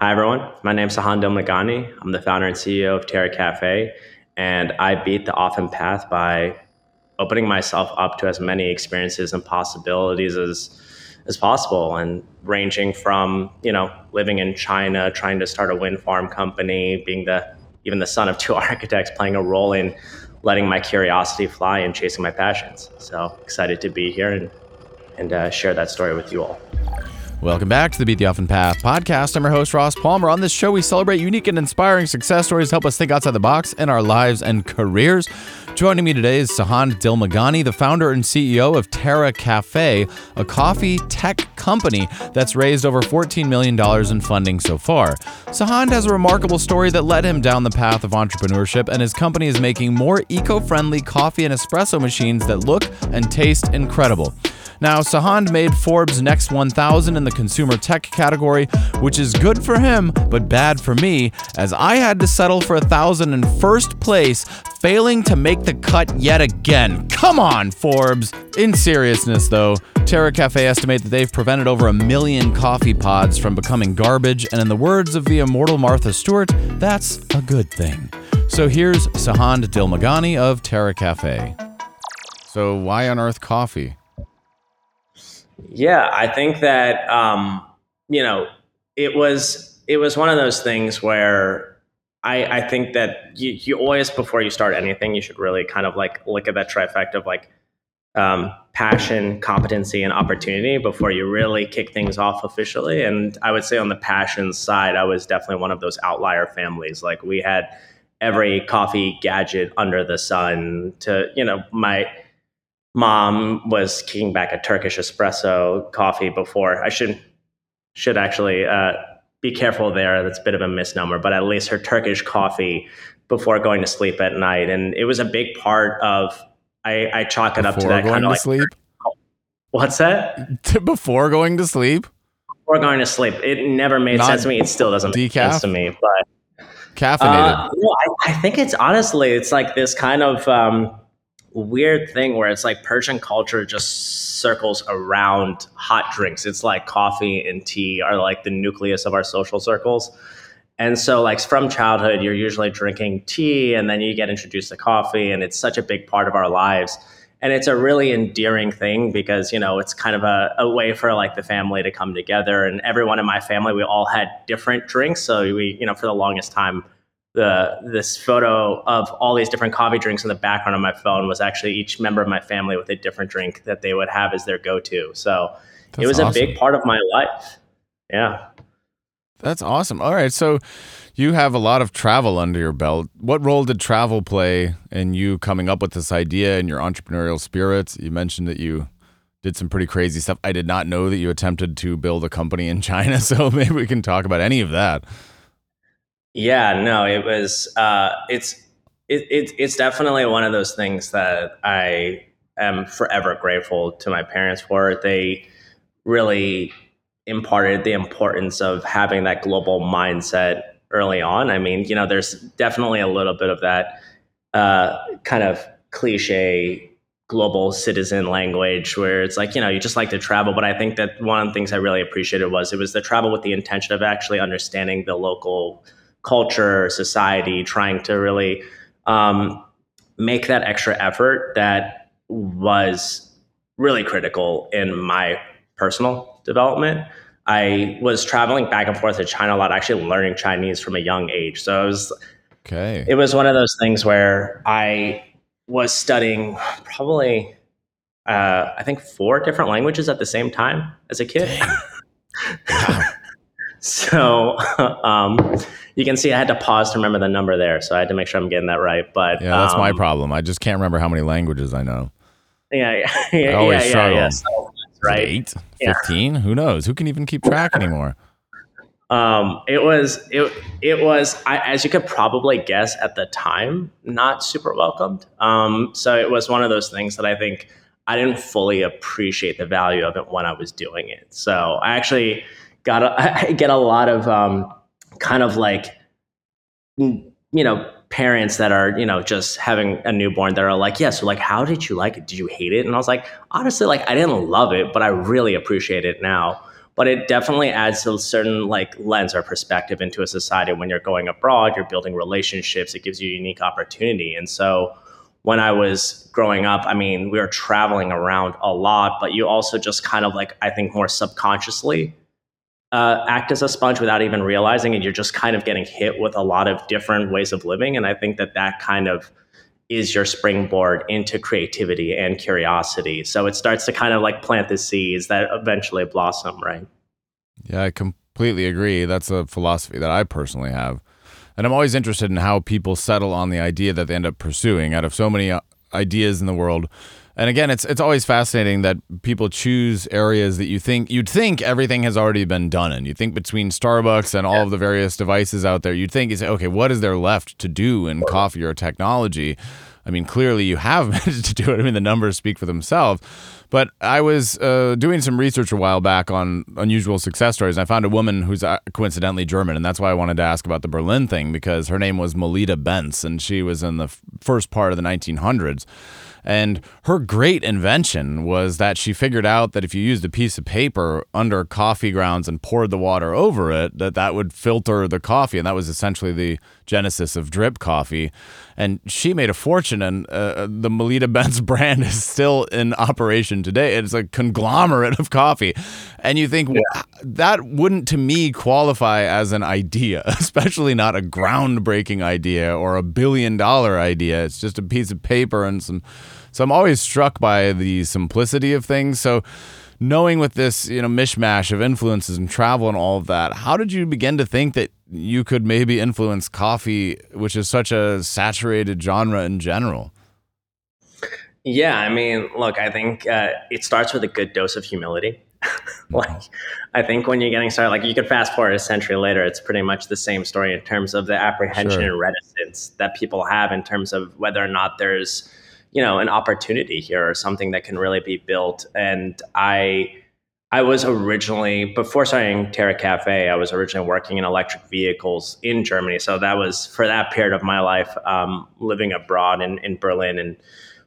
Hi, everyone. My name is Sahand Dilmaghani. I'm the founder and CEO of Terra Kaffe, and I beat the often path by opening myself up to as many experiences and possibilities as as possible and ranging from you know living in china trying to start a wind farm company being the even the son of two architects playing a role in letting my curiosity fly and chasing my passions so excited to be here and and uh, share that story with you all Welcome back to the Beat the Often Path podcast. I'm your host, Ross Palmer. On this show, we celebrate unique and inspiring success stories help us think outside the box in our lives and careers. Joining me today is Sahand Dilmaghani, the founder and CEO of Terra Kaffe, a coffee tech company that's raised over $14 million in funding so far. Sahand has a remarkable story that led him down the path of entrepreneurship, and his company is making more eco friendly coffee and espresso machines that look and taste incredible. Now, Sahand made Forbes' Next 1000 in the consumer tech category, which is good for him, but bad for me, as I had to settle for a thousand in first place, failing to make the cut yet again. Come on, Forbes! In seriousness, though, Terra Kaffe estimate that they've prevented over a million coffee pods from becoming garbage, and in the words of the immortal Martha Stewart, that's a good thing. So here's Sahand Dilmaghani of Terra Kaffe. So, why on earth coffee? Yeah, I think that um, you know it was it was one of those things where I, I think that you, you always before you start anything you should really kind of like look at that trifecta of like um, passion, competency, and opportunity before you really kick things off officially. And I would say on the passion side, I was definitely one of those outlier families. Like we had every coffee gadget under the sun. To you know my mom was kicking back a Turkish espresso coffee before. I should should actually uh, be careful there. That's a bit of a misnomer, but at least her Turkish coffee before going to sleep at night, and it was a big part of. I, I chalk it before up to that going kind of to like. sleep. What's that? before going to sleep, Before going to sleep, it never made Not sense to me. It still doesn't make sense to me, but caffeinated. Uh, no, I, I think it's honestly, it's like this kind of um, weird thing where it's like Persian culture just circles around hot drinks. It's like coffee and tea are like the nucleus of our social circles. And so, like from childhood, you're usually drinking tea, and then you get introduced to coffee, and it's such a big part of our lives. And it's a really endearing thing because you know it's kind of a, a way for like the family to come together. And everyone in my family, we all had different drinks. So we, you know, for the longest time, the this photo of all these different coffee drinks in the background of my phone was actually each member of my family with a different drink that they would have as their go-to. So it That's was a big part of my life. Yeah. That's awesome. All right, so you have a lot of travel under your belt. What role did travel play in you coming up with this idea and your entrepreneurial spirit? You mentioned that you did some pretty crazy stuff. I did not know that you attempted to build a company in China, so maybe we can talk about any of that. Yeah, no, it was. Uh, it's it, it, it's definitely one of those things that I am forever grateful to my parents for. They really imparted the importance of having that global mindset early on. I mean, you know, there's definitely a little bit of that uh, kind of cliche global citizen language where it's like you know you just like to travel but i think that one of the things i really appreciated was it was the travel with the intention of actually understanding the local culture, society, trying to really um, make that extra effort that was really critical in my personal development. I was traveling back and forth to China a lot, actually learning Chinese from a young age. So it was Okay. it was one of those things where I was studying probably uh, I think four different languages at the same time as a kid. so um, you can see I had to pause to remember the number there. So I had to make sure I'm getting that right. But Yeah, that's my um, problem. I just can't remember how many languages I know. Yeah, yeah, yeah, I always yeah, yeah, struggle. yeah. So, right. Eight? Yeah. 15? Who knows? Who can even keep track anymore? Um, it was it it was I, as you could probably guess at the time not super welcomed. Um, so it was one of those things that I think I didn't fully appreciate the value of it when I was doing it. So I actually got a, I get a lot of um, kind of like you know parents that are you know just having a newborn that are like yeah so like how did you like it? Did you hate it? And i was like honestly like i didn't love it but i really appreciate it now. But it definitely adds a certain like lens or perspective into a society when you're going abroad you're building relationships it gives you a unique opportunity. And so when i was growing up i mean we were traveling around a lot but you also just kind of like i think more subconsciously uh, act as a sponge without even realizing and you're just kind of getting hit with a lot of different ways of living and i think that that kind of is your springboard into creativity and curiosity. So it starts to kind of like plant the seeds that eventually blossom, right? Yeah, I completely agree. That's a philosophy that I personally have. And I'm always interested in how people settle on the idea that they end up pursuing out of so many uh, ideas in the world. And again, it's it's always fascinating that people choose areas that you think you'd think everything has already been done in. You think between Starbucks and all yeah. of the various devices out there, you'd think is okay, what is there left to do in coffee or technology? I mean, clearly you have managed to do it. I mean, the numbers speak for themselves. But I was uh, doing some research a while back on unusual success stories, and I found a woman who's uh, coincidentally German, and that's why I wanted to ask about the Berlin thing because her name was Melitta Bentz, and she was in the f- first part of the 1900s. And her great invention was that she figured out that if you used a piece of paper under coffee grounds and poured the water over it, that that would filter the coffee. And that was essentially the genesis of drip coffee. And she made a fortune, and uh, the Melitta Bentz brand is still in operation today. It's a conglomerate of coffee. And you think yeah. that wouldn't, to me, qualify as an idea, especially not a groundbreaking idea or a billion dollar idea. It's just a piece of paper and some so I'm always struck by the simplicity of things. So knowing with this, you know, mishmash of influences and travel and all of that, how did you begin to think that you could maybe influence coffee, which is such a saturated genre in general? Yeah, I mean, look, I think uh, it starts with a good dose of humility. like, I think when you're getting started, like you could fast forward a century later, it's pretty much the same story in terms of the apprehension sure. and reticence that people have in terms of whether or not there's you know an opportunity here or something that can really be built. And i i was originally before starting terra kaffe i was originally working in electric vehicles in germany. So that was for that period of my life um, living abroad in, in berlin and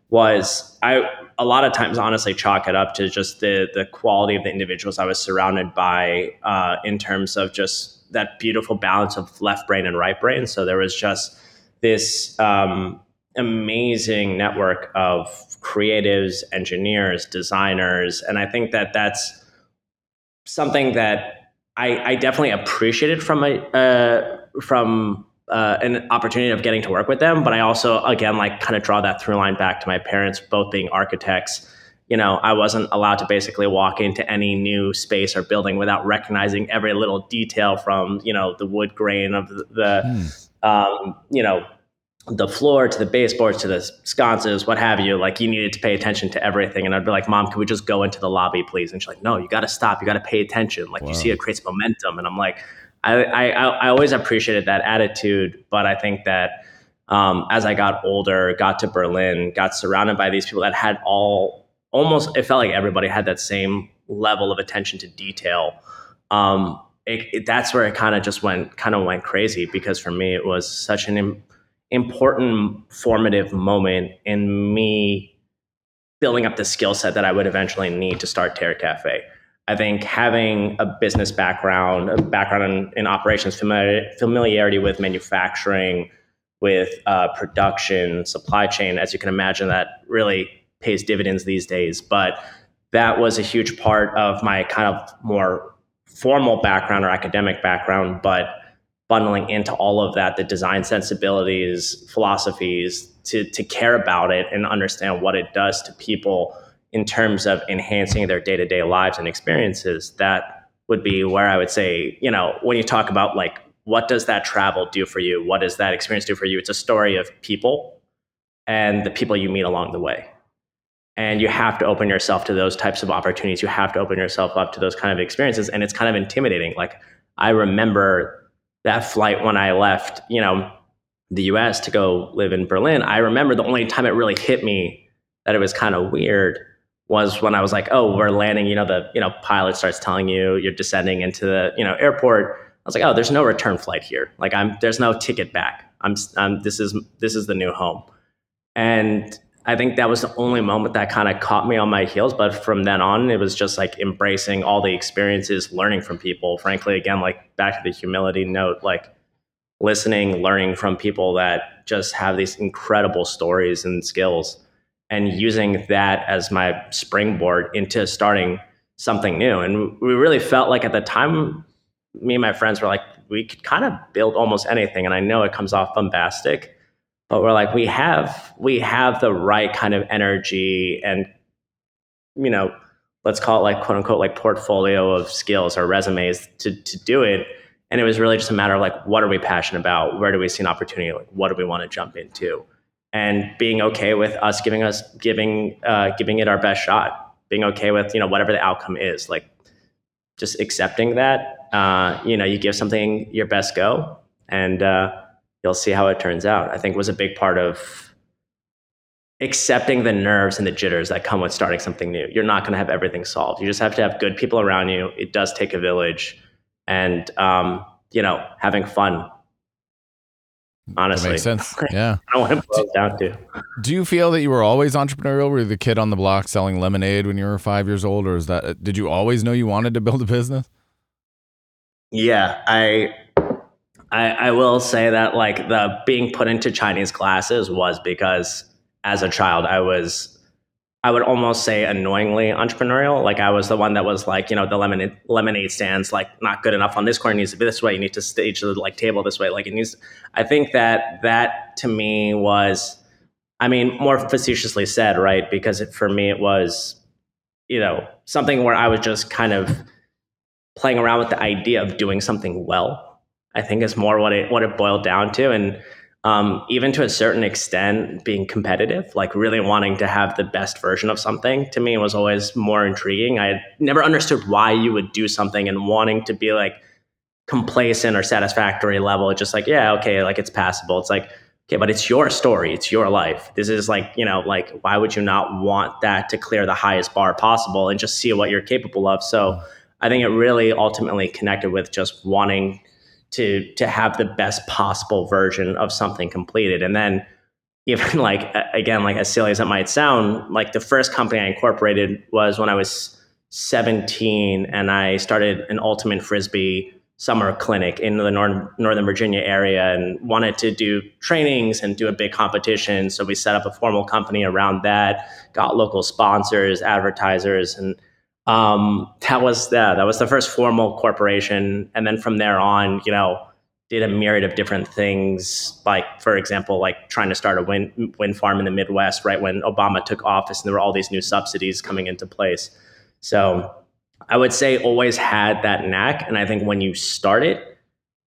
was i a lot of times honestly chalk it up to just the the quality of the individuals i was surrounded by uh, in terms of just that beautiful balance of left brain and right brain. So there was just this um, amazing network of creatives, engineers, designers, and I think that that's something that I, I definitely appreciated from a uh, from uh, an opportunity of getting to work with them. But I also, again, like kind of draw that through line back to my parents, both being architects. You know, I wasn't allowed to basically walk into any new space or building without recognizing every little detail from you know the wood grain of the, the mm. um, you know the floor to the baseboards to the sconces, what have you, like you needed to pay attention to everything. And I'd be like, Mom, can we just go into the lobby, please? And she's like, No, you got to stop. You got to pay attention. Like wow. you see, it creates momentum. And I'm like, I, I, I always appreciated that attitude, but I think that um, as I got older, got to Berlin, got surrounded by these people that had all almost, it felt like everybody had that same level of attention to detail. Um, it, it, that's where it kind of just went kind of went crazy because for me it was such an important formative moment in me building up the skill set that I would eventually need to start Terra Kaffe. I think having a business background, a background in, in operations, familiar, familiarity with manufacturing, with uh, production, supply chain, as you can imagine, that really pays dividends these days. But that was a huge part of my kind of more formal background or academic background. But bundling into all of that the design sensibilities philosophies to to care about it and understand what it does to people in terms of enhancing their day-to-day lives and experiences that would be where i would say you know when you talk about like what does that travel do for you? What does that experience do for you? It's a story of people and the people you meet along the way. And you have to open yourself to those types of opportunities. You have to open yourself up to those kind of experiences. And it's kind of intimidating. Like i remember that flight when I left, you know, the US to go live in Berlin, I remember the only time it really hit me that it was kind of weird was when I was like, oh, we're landing, you know, the, you know, pilot starts telling you you're descending into the, you know, airport. I was like, oh, there's no return flight here. Like I'm, there's no ticket back. I'm, I'm this is, this is the new home. And I think that was the only moment that kind of caught me on my heels. But from then on, it was just like embracing all the experiences, learning from people. Frankly, again, like back to the humility note, like listening, learning from people that just have these incredible stories and skills and using that as my springboard into starting something new. And we really felt like at the time, me and my friends were like, we could kind of build almost anything. And I know it comes off bombastic but we're like we have we have the right kind of energy and you know let's call it like quote unquote like portfolio of skills or resumes to to do it. And it was really just a matter of like what are we passionate about? Where do we see an opportunity? Like what do we want to jump into? And being okay with us giving us giving uh, giving it our best shot being okay with you know whatever the outcome is like just accepting that uh, you know you give something your best go and uh, you'll see how it turns out. I think was a big part of accepting the nerves and the jitters that come with starting something new. You're not going to have everything solved. You just have to have good people around you. It does take a village, and um, you know, having fun. Honestly, that makes sense. Yeah, I don't want to boil down to. Do you feel that you were always entrepreneurial? Were you the kid on the block selling lemonade when you were five years old, or is that? Did you always know you wanted to build a business? Yeah, I I, I will say that like the being put into Chinese classes was because as a child I was I would almost say annoyingly entrepreneurial. Like I was the one that was like, you know, the lemonade lemonade stands like not good enough on this corner needs to be this way. You need to stage the like table this way. Like it needs. I think that that to me was, I mean, more facetiously said, right? Because it, for me it was, you know, something where I was just kind of playing around with the idea of doing something well I think is more what it what it boiled down to, and um, even to a certain extent, being competitive, like really wanting to have the best version of something, to me was always more intriguing. I never understood why you would do something and wanting to be like complacent or satisfactory level. Just like, yeah, okay, like it's passable. It's like, okay, but it's your story, it's your life. This is like, you know, like why would you not want that to clear the highest bar possible and just see what you're capable of? So I think it really ultimately connected with just wanting to to have the best possible version of something completed. And then even like again like as silly as it might sound like the first company i incorporated was when i was 17 and i started an ultimate frisbee summer clinic in the North, northern virginia area and wanted to do trainings and do a big competition. So we set up a formal company around that got local sponsors advertisers and um, that was yeah, that was the first formal corporation, and then from there on, you know, did a myriad of different things. Like for example, like trying to start a wind wind farm in the Midwest right when Obama took office, and there were all these new subsidies coming into place. So I would say always had that knack, and I think when you start it,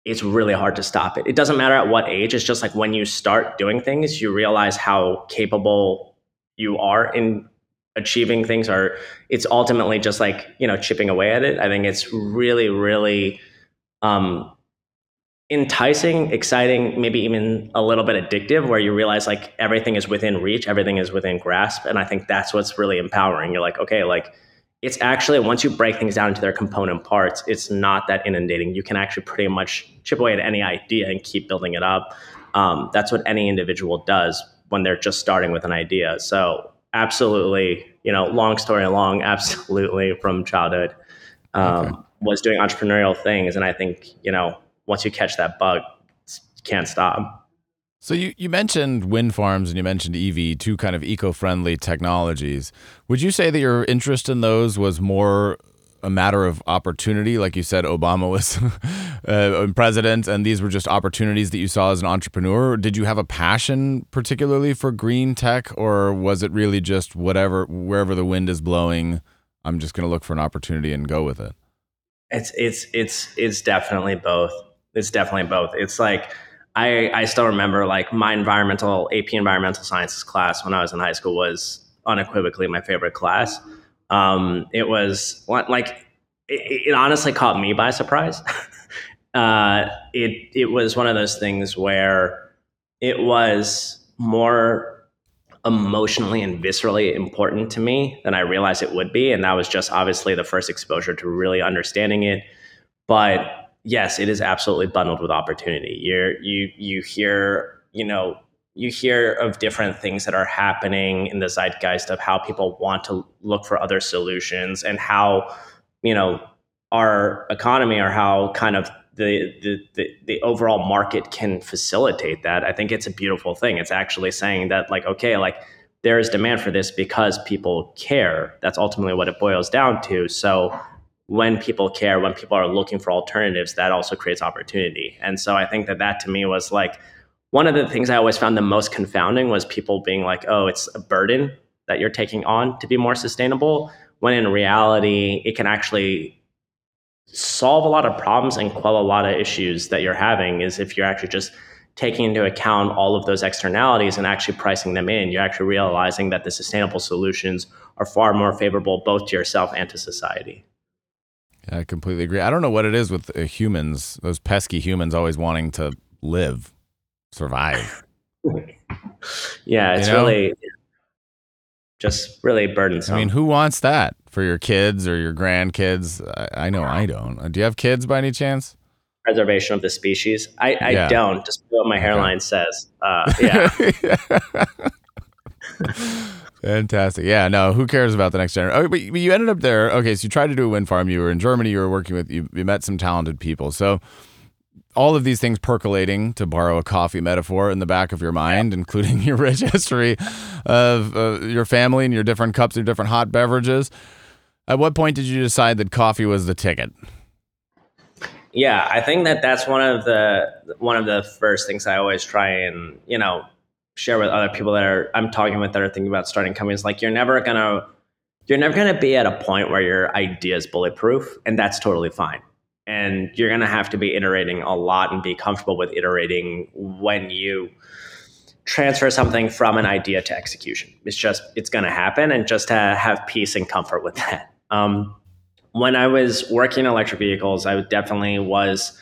it's really hard to stop it. It doesn't matter at what age. It's just like when you start doing things, you realize how capable you are in achieving things or it's ultimately just like you know chipping away at it. I think it's really really um enticing exciting maybe even a little bit addictive where you realize like everything is within reach everything is within grasp. And i think that's what's really empowering. You're like okay like it's actually once you break things down into their component parts it's not that inundating. You can actually pretty much chip away at any idea and keep building it up. Um, that's what any individual does when they're just starting with an idea. So absolutely, you know, long story long, absolutely from childhood um, okay. was doing entrepreneurial things. And I think, you know, once you catch that bug, you can't stop. So you, you mentioned wind farms and you mentioned EV, two kind of eco-friendly technologies. Would you say that your interest in those was more a matter of opportunity. Like you said, Obama was uh, president, and these were just opportunities that you saw as an entrepreneur. Did you have a passion particularly for green tech, or was it really just whatever, wherever the wind is blowing, I'm just going to look for an opportunity and go with it? It's it's it's it's definitely both. It's definitely both. It's like I I still remember like my environmental AP environmental sciences class when I was in high school was unequivocally my favorite class um, it was like it, it, honestly caught me by surprise. uh, it it was one of those things where it was more emotionally and viscerally important to me than I realized it would be, and that was just obviously the first exposure to really understanding it. But yes, it is absolutely bundled with opportunity. You're you you hear you know you hear of different things that are happening in the zeitgeist of how people want to look for other solutions and how you know our economy or how kind of the, the the the overall market can facilitate that. I think it's a beautiful thing. It's actually saying that like okay like there is demand for this because people care. That's ultimately what it boils down to. So when people care when people are looking for alternatives that also creates opportunity. And so i think that that to me was like one of the things I always found the most confounding was people being like, oh, it's a burden that you're taking on to be more sustainable, when in reality, it can actually solve a lot of problems and quell a lot of issues that you're having is if you're actually just taking into account all of those externalities and actually pricing them in, you're actually realizing that the sustainable solutions are far more favorable both to yourself and to society. I completely agree. I don't know what it is with humans, those pesky humans always wanting to live survive. yeah, it's you know? really just really burdensome. I mean, who wants that for your kids or your grandkids? I, I know I don't. Uh, do you have kids by any chance? Preservation of the species. I, I yeah. don't. Just what my hairline okay. says. Uh, yeah. Fantastic. Yeah. No. Who cares about the next generation? Oh, but you ended up there. Okay. So you tried to do a wind farm. You were in Germany. You were working with. You, you met some talented people. So all of these things percolating, to borrow a coffee metaphor, in the back of your mind, yeah. including your rich history of uh, your family and your different cups of different hot beverages. At what point did you decide that coffee was the ticket? Yeah, I think that that's one of the one of the first things I always try and you know share with other people that are I'm talking with that are thinking about starting companies. Like you're never gonna you're never gonna be at a point where your idea is bulletproof, and that's totally fine and you're going to have to be iterating a lot and be comfortable with iterating when you transfer something from an idea to execution. It's just it's going to happen and just to have peace and comfort with that. Um, when i was working in electric vehicles i definitely was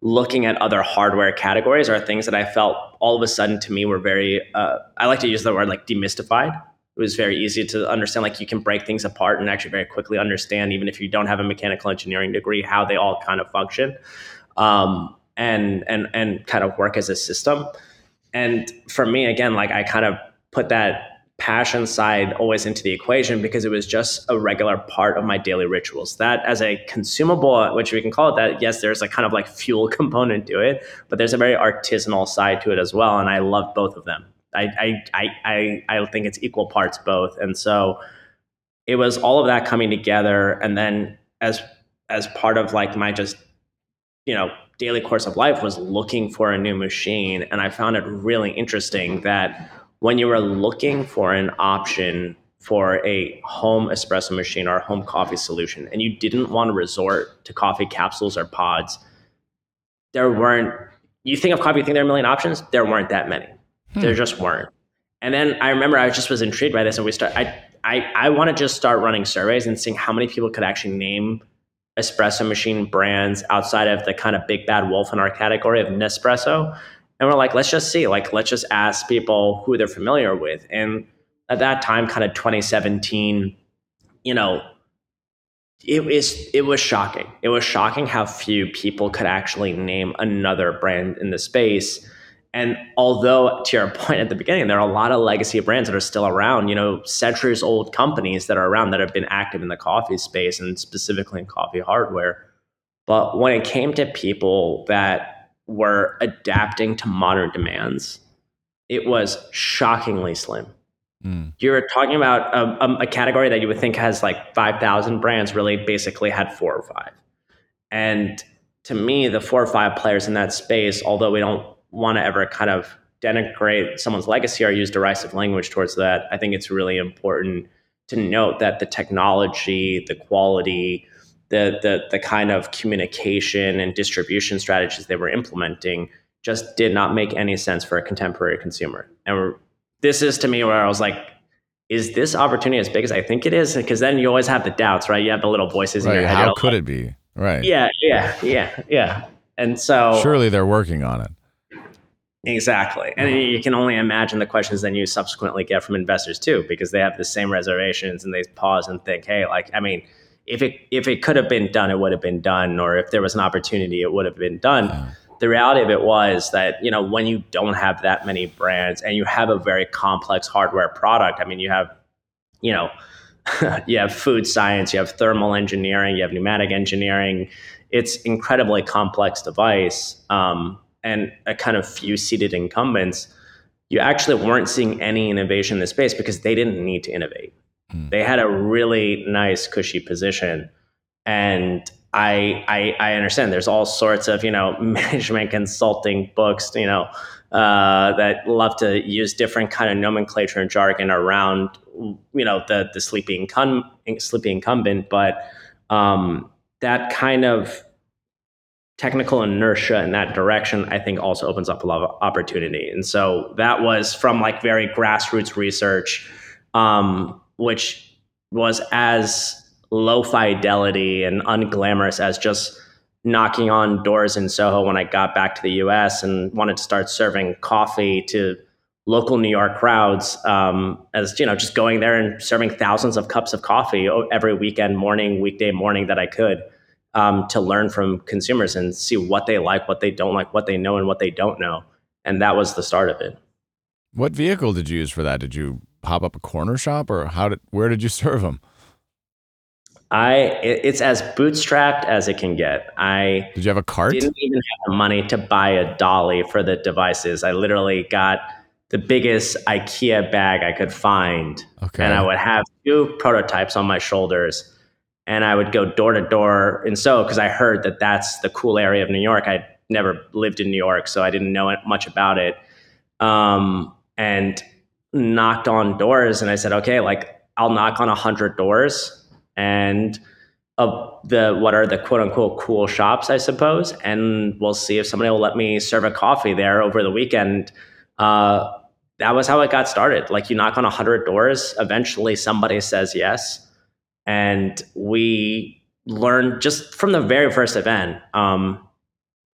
looking at other hardware categories or things that i felt all of a sudden to me were very uh, i like to use the word like demystified it was very easy to understand like you can break things apart and actually very quickly understand even if you don't have a mechanical engineering degree how they all kind of function um, and and and kind of work as a system. And for me again like i kind of put that passion side always into the equation because it was just a regular part of my daily rituals. That as a consumable which we can call it that yes there's a kind of like fuel component to it but there's a very artisanal side to it as well and i love both of them I, I, I, I think it's equal parts both. And so it was all of that coming together. And then as, as part of like my just, you know, daily course of life was looking for a new machine. And I found it really interesting that when you were looking for an option for a home espresso machine or a home coffee solution, and you didn't want to resort to coffee capsules or pods, there weren't, you think of coffee, you think there are a million options? There weren't that many. Hmm. There just weren't. And then I remember I just was intrigued by this, and we start. I I I want to just start running surveys and seeing how many people could actually name espresso machine brands outside of the kind of big bad wolf in our category of Nespresso. And we're like, let's just see, like, let's just ask people who they're familiar with. And at that time, kind of 2017, you know, it was it was shocking. It was shocking how few people could actually name another brand in the space. And although, to your point at the beginning, there are a lot of legacy brands that are still around, you know, centuries old companies that are around that have been active in the coffee space and specifically in coffee hardware. But when it came to people that were adapting to modern demands, it was shockingly slim. Mm. You're talking about a, a, category that you would think has like 5,000 brands, really basically had four or five. And to me, the four or five players in that space, although we don't want to ever kind of denigrate someone's legacy or use derisive language towards that, I think it's really important to note that the technology, the quality, the the the kind of communication and distribution strategies they were implementing just did not make any sense for a contemporary consumer. And this is to me where I was like, is this opportunity as big as I think it is? Because then you always have the doubts, right? You have the little voices right. in your head. How could like, it be? Right. Yeah, yeah, yeah, yeah. And so surely they're working on it. Exactly. And you can only imagine the questions then you subsequently get from investors too, because they have the same reservations and they pause and think, hey, like, I mean, if it if it could have been done, it would have been done, or if there was an opportunity, it would have been done. Yeah. the reality of it was that you know when you don't have that many brands and you have a very complex hardware product i mean you have you know you have food science you have thermal engineering you have pneumatic engineering it's incredibly complex device um, and a kind of few seated incumbents you actually weren't seeing any innovation in the space because they didn't need to innovate. Mm. they had a really nice cushy position. And I, I, I understand there's all sorts of you know management consulting books you know uh, that love to use different kind of nomenclature and jargon around you know the the sleepy incum- sleepy incumbent, but um, that kind of technical inertia in that direction, I think, also opens up a lot of opportunity. And so that was from like very grassroots research, um, which was as low fidelity and unglamorous as just knocking on doors in Soho when I got back to the US and wanted to start serving coffee to local New York crowds um, as you know just going there and serving thousands of cups of coffee every weekend morning weekday morning that I could um, to learn from consumers and see what they like what they don't like what they know and what they don't know and that was the start of it what vehicle did you use for that did you pop up a corner shop or how did where did you serve them I it's as bootstrapped as it can get. I did you have a cart? Didn't even have the money to buy a dolly for the devices. I literally got the biggest IKEA bag I could find, okay. and I would have two prototypes on my shoulders, and I would go door to door in so because I heard that that's the cool area of New York. I'd never lived in New York, so I didn't know much about it, um, and knocked on doors, and I said, okay, like I'll knock on a hundred doors and of the what are the quote unquote cool shops, I suppose, and we'll see if somebody will let me serve a coffee there over the weekend. Uh, that was how it got started. Like you knock on a hundred doors, eventually somebody says yes, and we learned just from the very first event. Um,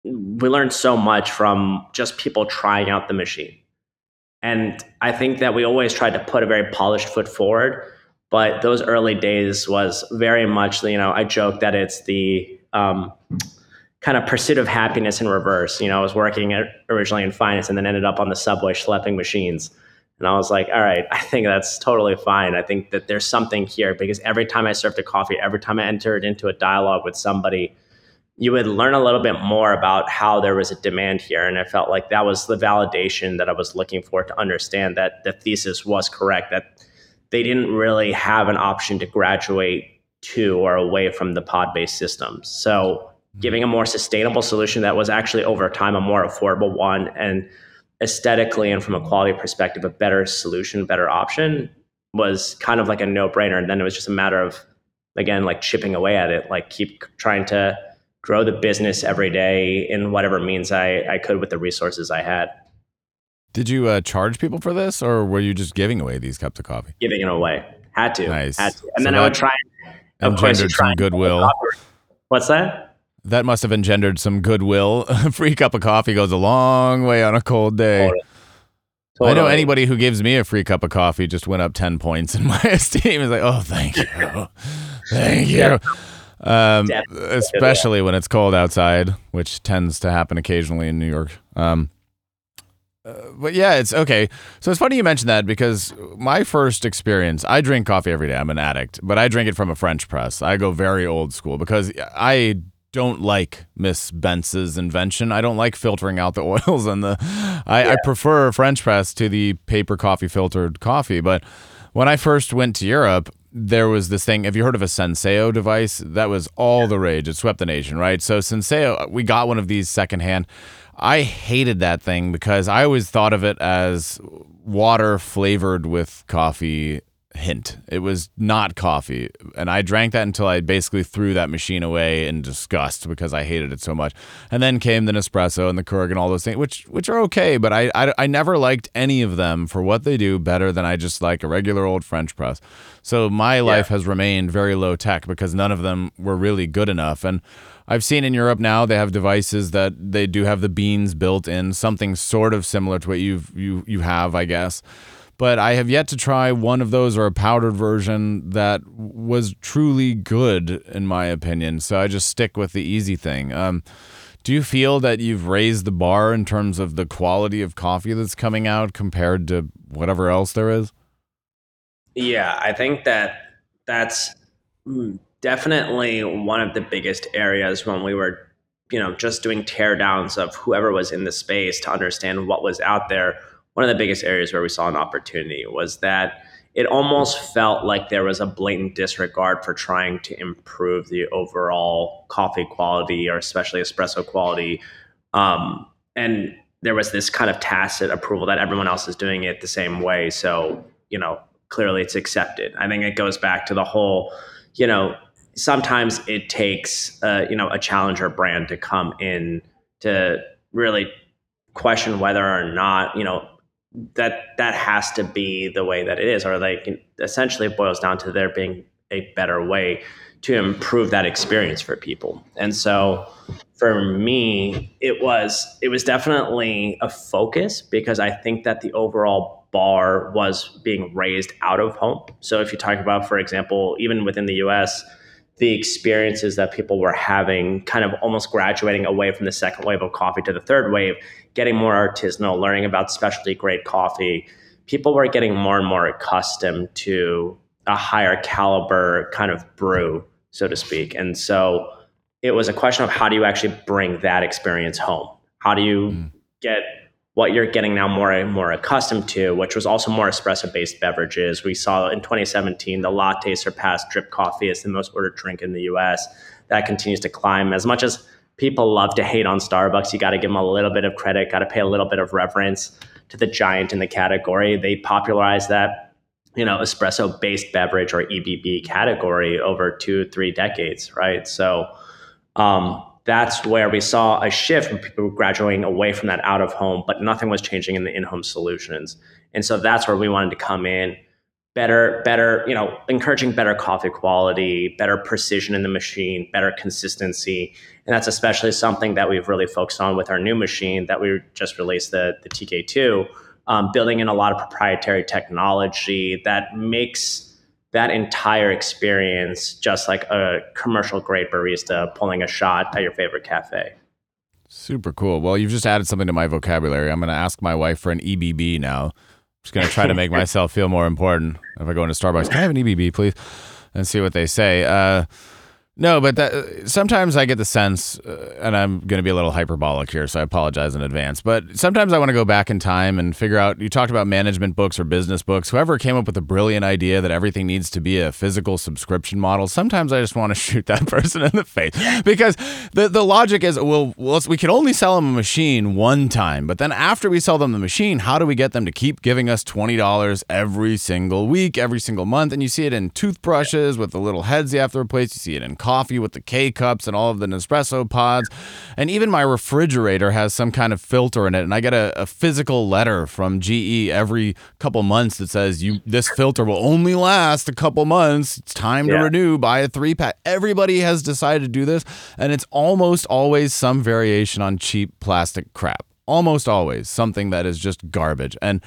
we learned so much from just people trying out the machine, and I think that we always tried to put a very polished foot forward but those early days was very much, you know, I joke that it's the um, kind of pursuit of happiness in reverse. You know, I was working originally in finance and then ended up on the subway schlepping machines. And I was like, all right, I think that's totally fine. I think that there's something here because every time I served a coffee, every time I entered into a dialogue with somebody, you would learn a little bit more about how there was a demand here. And I felt like that was the validation that I was looking for to understand that the thesis was correct, that they didn't really have an option to graduate to or away from the pod based systems. So, mm-hmm. giving a more sustainable solution that was actually over time a more affordable one and aesthetically and from a quality perspective, a better solution, better option was kind of like a no brainer. And then it was just a matter of, again, like chipping away at it, like keep trying to grow the business every day in whatever means I, I could with the resources I had. Did you uh, charge people for this, or were you just giving away these cups of coffee? Giving it away. Had to. Nice. Had to. And so then I would try. And, of course, some goodwill. What's that? That must have engendered some goodwill. a free cup of coffee goes a long way on a cold day. Totally. Totally. I know anybody who gives me a free cup of coffee just went up 10 points in my esteem. It's like, oh, thank you. thank you. Um, especially when it's cold outside, which tends to happen occasionally in New York. Um, uh, but yeah, it's okay. So it's funny you mentioned that because my first experience, I drink coffee every day. I'm an addict, but I drink it from a French press. I go very old school because I don't like Miss Bentz's invention. I don't like filtering out the oils and the. I, yeah. I prefer French press to the paper coffee filtered coffee. But when I first went to Europe, there was this thing. Have you heard of a Senseo device? That was all the rage. It swept the nation, right? So Senseo, we got one of these secondhand. I hated that thing because I always thought of it as water flavored with coffee hint. It was not coffee. And I drank that until I basically threw that machine away in disgust because I hated it so much. And then came the Nespresso and the Keurig and all those things, which which are okay, but I, I, I never liked any of them for what they do better than I just like a regular old French press. So my yeah. life has remained very low tech because none of them were really good enough. And I've seen in Europe now they have devices that they do have the beans built in, something sort of similar to what you've you you have, I guess. But I have yet to try one of those or a powdered version that was truly good in my opinion. So I just stick with the easy thing. Um, Do you feel that you've raised the bar in terms of the quality of coffee that's coming out compared to whatever else there is? Yeah, I think that that's definitely one of the biggest areas when we were, you know, just doing teardowns of whoever was in the space to understand what was out there. One of the biggest areas where we saw an opportunity was that it almost felt like there was a blatant disregard for trying to improve the overall coffee quality or especially espresso quality. Um, and there was this kind of tacit approval that everyone else is doing it the same way. So, you know, clearly it's accepted. I think it goes back to the whole, you know, sometimes it takes uh, you know a challenger brand to come in to really question whether or not you know that that has to be the way that it is or like essentially it boils down to there being a better way to improve that experience for people. And so for me it was it was definitely a focus because i think that the overall bar was being raised out of home. So if you talk about for example even within the us the experiences that people were having, kind of almost graduating away from the second wave of coffee to the third wave, getting more artisanal, learning about specialty grade coffee. People were getting more and more accustomed to a higher caliber kind of brew, so to speak. And so it was a question of how do you actually bring that experience home? How do you mm. get what you're getting now more and more accustomed to, which was also more espresso based beverages. We saw in 2017 the latte surpassed drip coffee as the most ordered drink in the US. That continues to climb. As much as people love to hate on Starbucks, you got to give them a little bit of credit, got to pay a little bit of reverence to the giant in the category. They popularized that, you know, espresso based beverage or EBB category over two, three decades, right? So, um, that's where we saw a shift from people graduating away from that out of home, but nothing was changing in the in-home solutions. And so that's where we wanted to come in, better, better, you know, encouraging better coffee quality, better precision in the machine, better consistency. And that's especially something that we've really focused on with our new machine that we just released, the, the TK2, um, building in a lot of proprietary technology that makes that entire experience just like a commercial grade barista pulling a shot at your favorite cafe. Super cool. Well, you've just added something to my vocabulary. I'm going to ask my wife for an EBB now. I'm just going to try to make myself feel more important. If I go into Starbucks, can I have an EBB, please? And see what they say. Uh, no, but that, sometimes I get the sense, uh, and I'm going to be a little hyperbolic here, so I apologize in advance. But sometimes I want to go back in time and figure out. You talked about management books or business books. Whoever came up with the brilliant idea that everything needs to be a physical subscription model, sometimes I just want to shoot that person in the face because the the logic is, well, we can only sell them a machine one time, but then after we sell them the machine, how do we get them to keep giving us twenty dollars every single week, every single month? And you see it in toothbrushes with the little heads you have to replace. You see it in coffee with the K cups and all of the Nespresso pods. And even my refrigerator has some kind of filter in it. And I get a, a physical letter from GE every couple months that says you this filter will only last a couple months. It's time to renew. Buy a three pack. Everybody has decided to do this. And it's almost always some variation on cheap plastic crap. Almost always something that is just garbage. And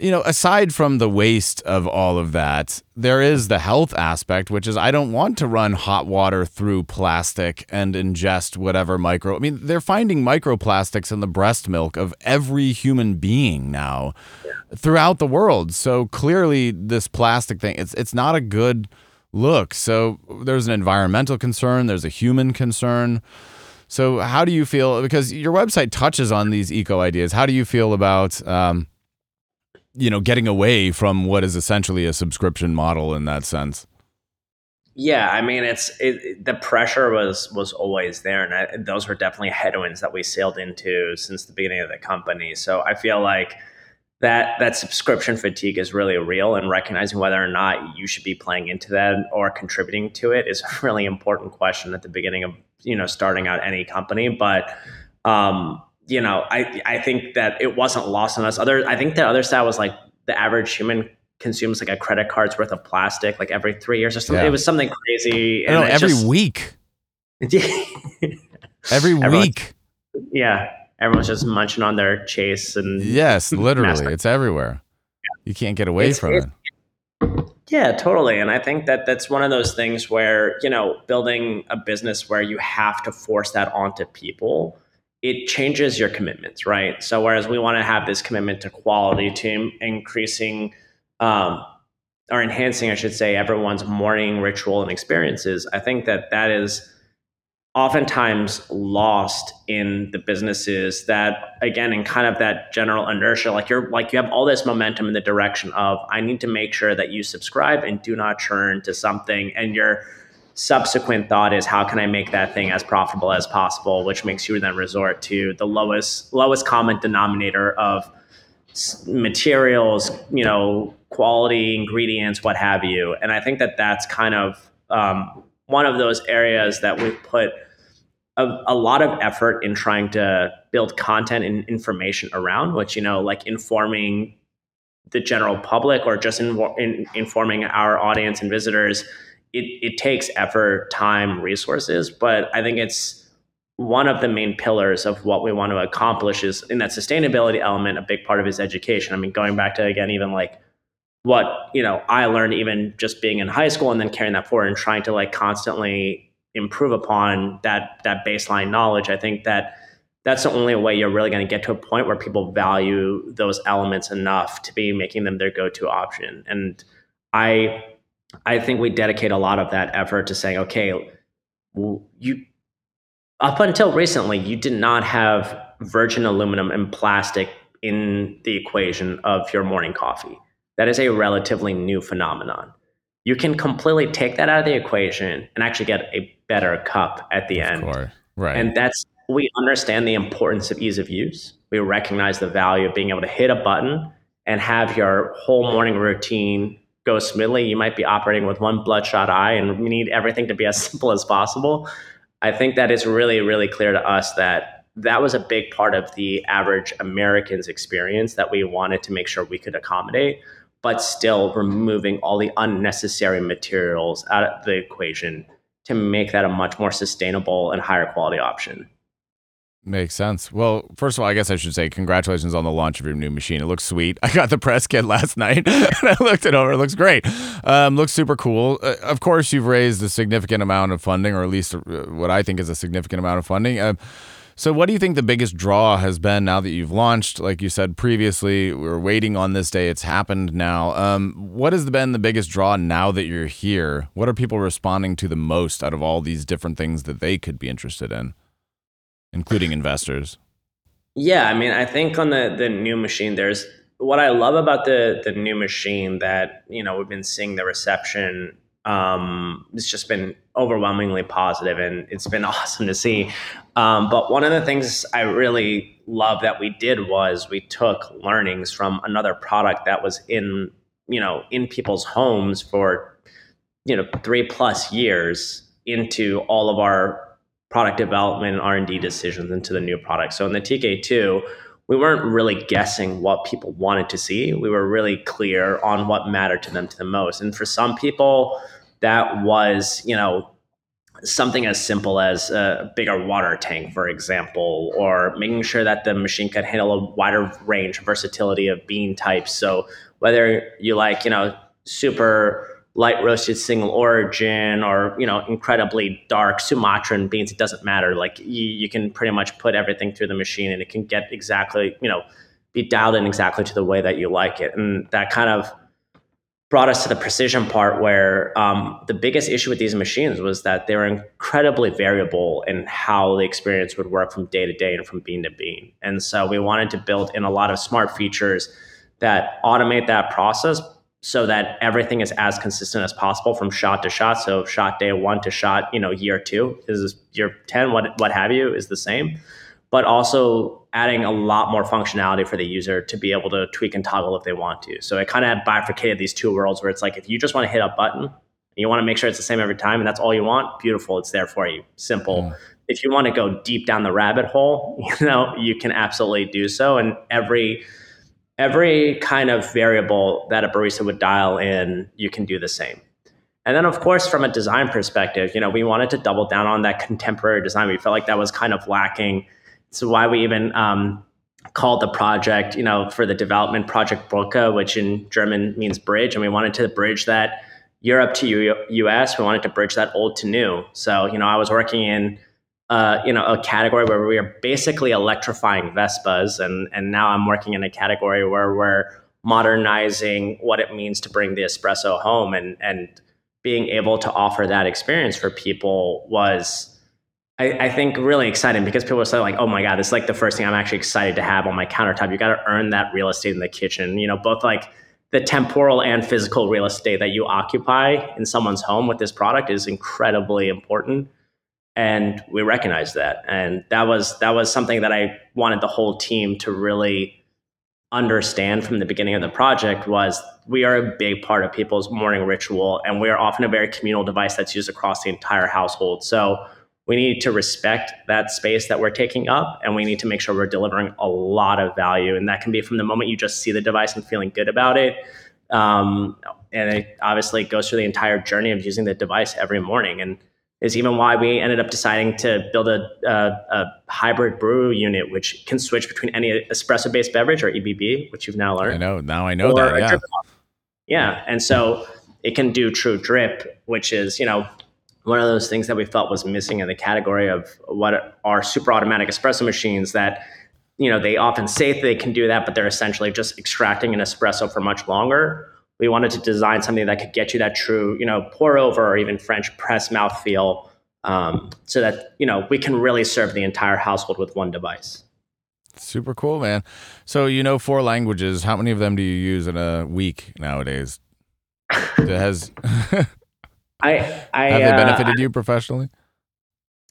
you know, aside from the waste of all of that, there is the health aspect, which is I don't want to run hot water through plastic and ingest whatever micro. I mean, they're finding microplastics in the breast milk of every human being now throughout the world. So clearly, this plastic thing, it's it's not a good look. So there's an environmental concern, there's a human concern. So how do you feel? Because your website touches on these eco ideas. How do you feel about um, you know, getting away from what is essentially a subscription model in that sense. Yeah, I mean, it's it, the pressure was was always there, and I, those were definitely headwinds that we sailed into since the beginning of the company. So I feel like that that subscription fatigue is really real, and recognizing whether or not you should be playing into that or contributing to it is a really important question at the beginning of you know starting out any company. But um, you know, I I think that it wasn't lost on us. Other, I think the other side was like the average human consumes like a credit card's worth of plastic like every three years or something. Yeah. It was something crazy. No, every just, week. every week. Yeah, everyone's just munching on their chase and yes, literally, it's everywhere. You can't get away it's, from it. Yeah, totally. And I think that that's one of those things where, you know, building a business where you have to force that onto people it changes your commitments, right? So whereas we want to have this commitment to quality, to increasing um, or enhancing, I should say, everyone's morning ritual and experiences, I think that that is oftentimes lost in the businesses that again in kind of that general inertia like you're like you have all this momentum in the direction of i need to make sure that you subscribe and do not churn to something and your subsequent thought is how can i make that thing as profitable as possible which makes you then resort to the lowest lowest common denominator of materials you know quality ingredients what have you and i think that that's kind of um, one of those areas that we've put a, a, lot of effort in trying to build content and information around, which, you know, like informing the general public or just in, in, informing our audience and visitors. It, it takes effort, time, resources, but I think it's one of the main pillars of what we want to accomplish is in that sustainability element, a big part of is education. I mean, going back to again, even like what you know i learned even just being in high school and then carrying that forward and trying to like constantly improve upon that that baseline knowledge i think that that's the only way you're really going to get to a point where people value those elements enough to be making them their go-to option and i i think we dedicate a lot of that effort to saying okay you up until recently you did not have virgin aluminum and plastic in the equation of your morning coffee that is a relatively new phenomenon. You can completely take that out of the equation and actually get a better cup at the end. Right. And that's we understand the importance of ease of use. We recognize the value of being able to hit a button and have your whole morning routine go smoothly. You might be operating with one bloodshot eye and we need everything to be as simple as possible. I think that is really, really clear to us that that was a big part of the average American's experience that we wanted to make sure we could accommodate but still removing all the unnecessary materials out of the equation to make that a much more sustainable and higher quality option. Makes sense. Well, first of all, I guess I should say congratulations on the launch of your new machine. It looks sweet. I got the press kit last night and I looked it over. It looks great. Um, looks super cool. Uh, of course, you've raised a significant amount of funding, or at least uh, what I think is a significant amount of funding. Uh, so, what do you think the biggest draw has been now that you've launched? Like you said previously, we are waiting on this day. It's happened now. Um, what has been the biggest draw now that you're here? What are people responding to the most out of all these different things that they could be interested in, including investors? Yeah, I mean, I think on the the new machine, there's what I love about the the new machine that you know we've been seeing the reception um, it's just been overwhelmingly positive and it's been awesome to see. Um, but one of the things I really love that we did was we took learnings from another product that was in, you know, in people's homes for, you know, three plus years into all of our product development and R&D decisions into the new product. So in the TK2, we weren't really guessing what people wanted to see. We were really clear on what mattered to them to the most. And for some people, that was, you know, something as simple as a bigger water tank, for example, or making sure that the machine could handle a wider range versatility of bean types. So whether you like, you know, super light roasted single origin or you know incredibly dark sumatran beans it doesn't matter. Like you, you can pretty much put everything through the machine and it can get exactly you know be dialed in exactly to the way that you like it. And that kind of brought us to the precision part where um, the biggest issue with these machines was that they were incredibly variable in how the experience would work from day to day and from bean to bean. And so we wanted to build in a lot of smart features that automate that process so that everything is as consistent as possible from shot to shot. So shot day one to shot, you know, year two is year 10, what, what have you is the same, but also adding a lot more functionality for the user to be able to tweak and toggle if they want to. So it kind of bifurcated these two worlds where it's like, if you just want to hit a button, you want to make sure it's the same every time and that's all you want, beautiful. It's there for you. Simple. If you want to go deep down the rabbit hole, you know, you can absolutely do so. And every, every kind of variable that a barista would dial in, you can do the same. And then, of course, from a design perspective, you know, we wanted to double down on that contemporary design. We felt like that was kind of lacking. So why we even um, called the project, you know, for the development project Brücke, which in German means bridge, and we wanted to bridge that Europe to U- US. We wanted to bridge that old to new. So, you know, I was working in uh, you know, a category where we are basically electrifying Vespas, and and now I'm working in a category where we're modernizing what it means to bring the espresso home, and and being able to offer that experience for people was. I, I think really exciting because people are saying like, "Oh my god, this is like the first thing I'm actually excited to have on my countertop." You got to earn that real estate in the kitchen. You know, both like the temporal and physical real estate that you occupy in someone's home with this product is incredibly important and we recognized that. And that was that was something that i wanted the whole team to really understand from the beginning of the project was we are a big part of people's morning ritual and we are often a very communal device that's used across the entire household. So we need to respect that space that we're taking up and we need to make sure we're delivering a lot of value. And that can be from the moment you just see the device and feeling good about it um, and it obviously goes through the entire journey of using the device every morning. And is even why we ended up deciding to build a, a, a hybrid brew unit, which can switch between any espresso based beverage or EBB, which you've now learned. I know. Now I know that. Yeah. Yeah. And so it can do true drip, which is, you know, one of those things that we felt was missing in the category of what are super automatic espresso machines that, you know, they often say that they can do that, but they're essentially just extracting an espresso for much longer we wanted to design something that could get you that true, you know, pour over or even French press mouth feel, um, so that you know we can really serve the entire household with one device. Super cool, man. So you know four languages. How many of them do you use in a week nowadays? has I, I have they benefited uh, you professionally?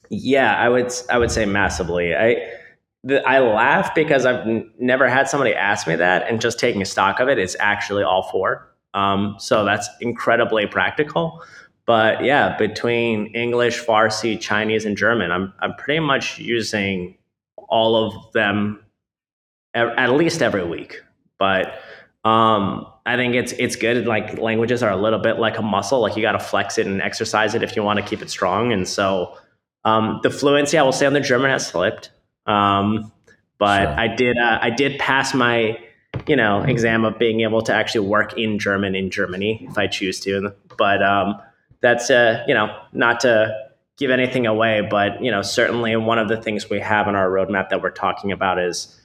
Yeah, I would I would say massively. I the, I laugh because I've n- never had somebody ask me that, and just taking stock of it, it's actually all four. Um, so that's incredibly practical. But yeah, between English, Farsi, Chinese, and German, I'm I'm pretty much using all of them at least every week. But um, I think it's it's good. Like languages are a little bit like a muscle. Like you got to flex it and exercise it if you want to keep it strong. And so um, the fluency, I will say, on the German has slipped. Um, but sure. I did uh, I did pass my you know exam of being able to actually work in German in Germany if I choose to. But um, that's uh, you know not to give anything away, but you know certainly one of the things we have on our roadmap that we're talking about is.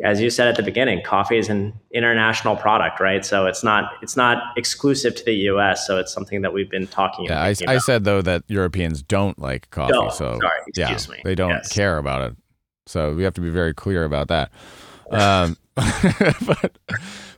As you said at the beginning, coffee is an international product, right? So it's not it's not exclusive to the U.S. So it's something that we've been talking. Yeah, I, I, said though that Europeans don't like coffee, no, so sorry, yeah, me. they don't yes. care about it. So we have to be very clear about that. Um, but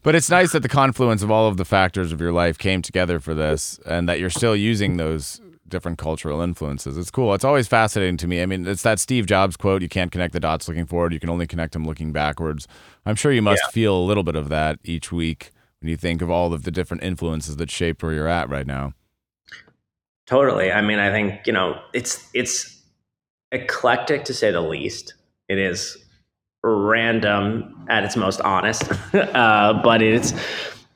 but it's nice that the confluence of all of the factors of your life came together for this, and that you're still using those different cultural influences. It's cool. It's always fascinating to me. I mean, it's that Steve Jobs quote: "You can't connect the dots looking forward; you can only connect them looking backwards." I'm sure you must yeah. feel a little bit of that each week when you think of all of the different influences that shape where you're at right now. Totally. I mean, I think you know it's it's eclectic to say the least. It is random at its most honest, uh, but it's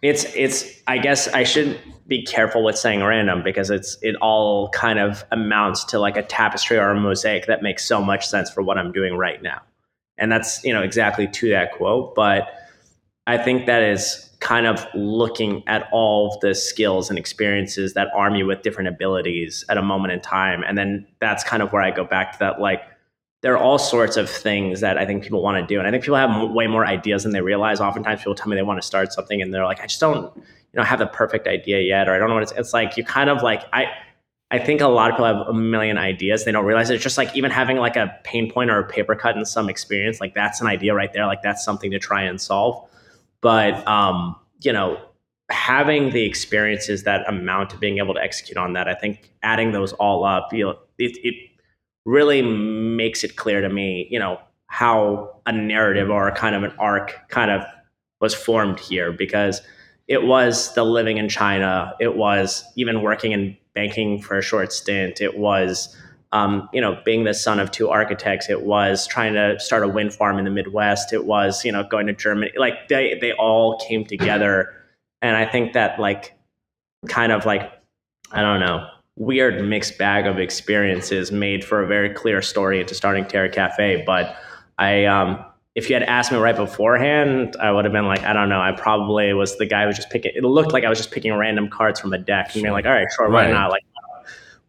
it's it's. I guess I should be careful with saying random because it's it all kind of amounts to like a tapestry or a mosaic that makes so much sense for what I'm doing right now, and that's you know exactly to that quote. But I think that is kind of looking at all the skills and experiences that arm you with different abilities at a moment in time, and then that's kind of where I go back to that like there are all sorts of things that I think people want to do. And I think people have way more ideas than they realize. Oftentimes people tell me they want to start something and they're like, I just don't, you know, have the perfect idea yet, or I don't know what it's, it's like. You kind of like, I, I think a lot of people have a million ideas. They don't realize it. it's just like even having like a pain point or a paper cut in some experience, like that's an idea right there. Like that's something to try and solve. But, um, you know, having the experiences that amount to being able to execute on that, I think adding those all up, you know, it, it really makes it clear to me, you know, how a narrative or a kind of an arc kind of was formed here because it was the living in China. It was even working in banking for a short stint. It was, um, you know, being the son of two architects. It was trying to start a wind farm in the Midwest. It was, you know, going to Germany. Like they, they all came together. And I think that like, kind of like, I don't know, weird mixed bag of experiences made for a very clear story into starting Terra Kaffe. But I, um, if you had asked me right beforehand, I would have been like, I don't know. I probably was the guy who was just picking. It looked like I was just picking random cards from a deck and being like, all right, sure, why right. not? Like,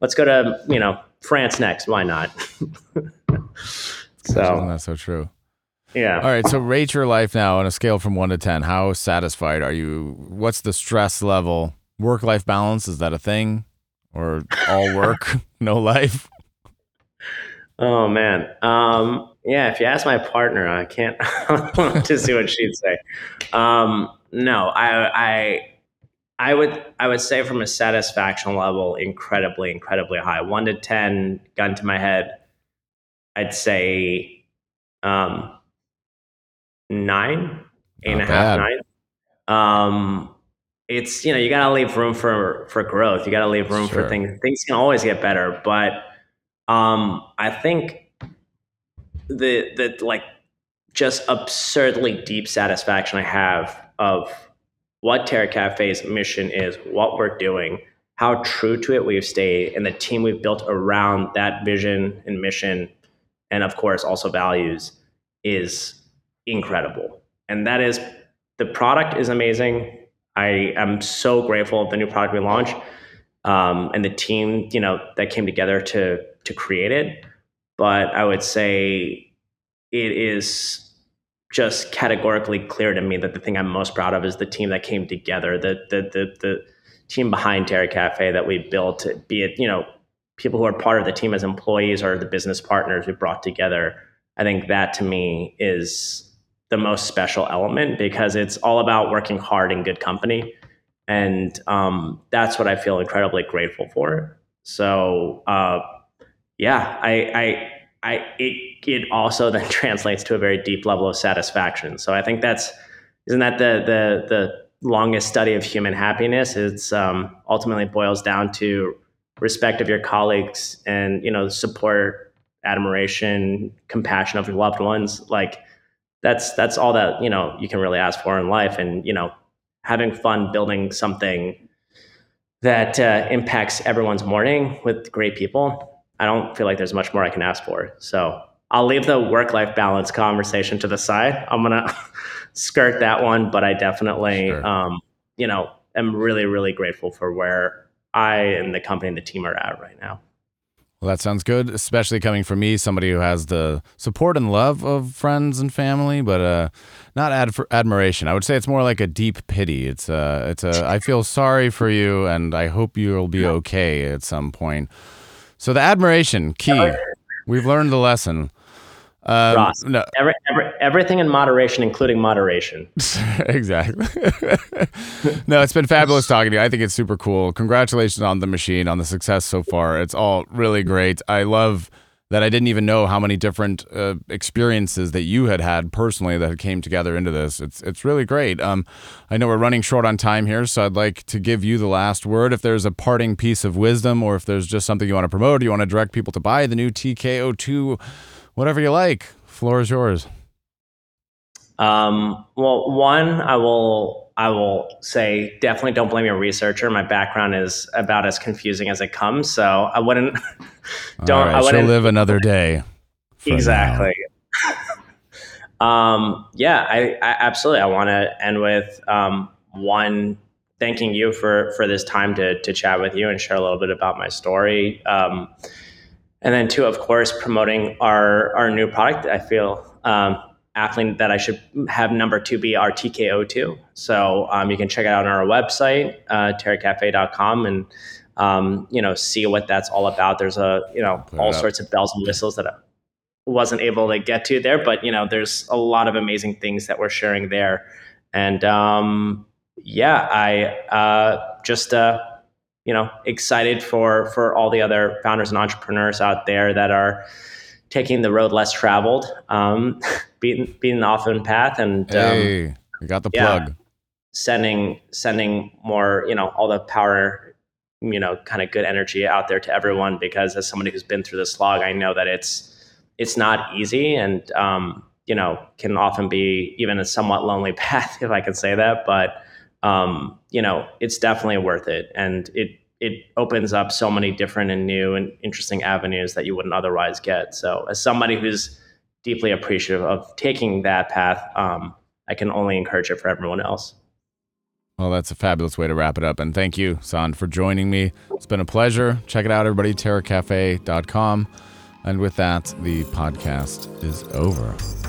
let's go to you know France next. Why not? so that's so true. Yeah. All right. So rate your life now on a scale from one to 10. How satisfied are you? What's the stress level? Work life balance, is that a thing? Or all work, no life? Oh, man. Um, yeah. If you ask my partner, I can't to see what she'd say. Um, no, I, I, I would I would say from a satisfaction level, incredibly, incredibly high. One to ten, gun to my head, I'd say um, nine, eight Not and a half, nine. Um, it's you know you got to leave room for for growth. You got to leave room sure. for things. Things can always get better, but um, I think the the like just absurdly deep satisfaction I have of what Terra Kaffe's mission is, what we're doing, how true to it we've stayed, and the team we've built around that vision and mission, and of course also values, is incredible. And that is the product is amazing. I am so grateful of the new product we launched um, and the team, you know, that came together to to create it. But I would say it is just categorically clear to me that the thing I'm most proud of is the team that came together, the the the, the team behind Terra Kaffe that we built, be it you know people who are part of the team as employees or the business partners we brought together. I think that to me is the most special element because it's all about working hard in good company, and um, that's what I feel incredibly grateful for. So uh, yeah, I, I I it it also then translates to a very deep level of satisfaction. So I think that's isn't that the the the longest study of human happiness? It's um, ultimately boils down to respect of your colleagues and you know support, admiration, compassion of your loved ones. Like that's that's all that you know you can really ask for in life, and you know having fun building something that uh, impacts everyone's morning with great people I don't feel like there's much more I can ask for. So I'll leave the work life balance conversation to the side. I'm gonna skirt that one, but I definitely, sure. um, you know, am really, really grateful for where I and the company and the team are at right now. Well, that sounds good, especially coming from me, somebody who has the support and love of friends and family, but uh, not ad- admiration. I would say it's more like a deep pity. It's uh, it's a I feel sorry for you, and I hope you'll be okay at some point. So the admiration key. We've learned the lesson. Um, Ross, no. Every, every, everything in moderation, including moderation. exactly. no, it's been fabulous talking to you. I think it's super cool. Congratulations on the machine, on the success so far. It's all really great. I love that I didn't even know how many different uh, experiences that you had had personally that came together into this. It's it's really great. Um, I know we're running short on time here, so I'd like to give you the last word. If there's a parting piece of wisdom, or if there's just something you want to promote, or you want to direct people to buy the new TKO2, whatever you like, floor is yours. Um, well, one, I will I will say definitely don't blame your researcher. My background is about as confusing as it comes, so I wouldn't don't. Right, I wouldn't live another day. Exactly. um, yeah, I, I, absolutely. I want to end with um, one thanking you for for this time to to chat with you and share a little bit about my story. Um, and then two, of course, promoting our our new product. I feel um, Athlean that I should have number two be our TKO2. So um, you can check it out on our website, uh, terrakaffe.com, and um, you know see what that's all about. There's a you know all sorts of bells and whistles that I wasn't able to get to there, but you know there's a lot of amazing things that we're sharing there, and um, yeah, I uh, just uh, you know excited for for all the other founders and entrepreneurs out there that are taking the road less traveled, um, beating beating the often path, and um, hey, um, we got the plug. sending sending more, you know, all the power, you know, kind of good energy out there to everyone. Because as somebody who's been through the slog, I know that it's it's not easy, and um, you know, can often be even a somewhat lonely path, if I can say that. But um, you know, it's definitely worth it, and it it opens up so many different and new and interesting avenues that you wouldn't otherwise get. So, as somebody who's deeply appreciative of taking that path, um, I can only encourage it for everyone else. Well, that's a fabulous way to wrap it up. And thank you, San, for joining me. It's been a pleasure. Check it out, everybody, terrakaffe.com. And with that, the podcast is over.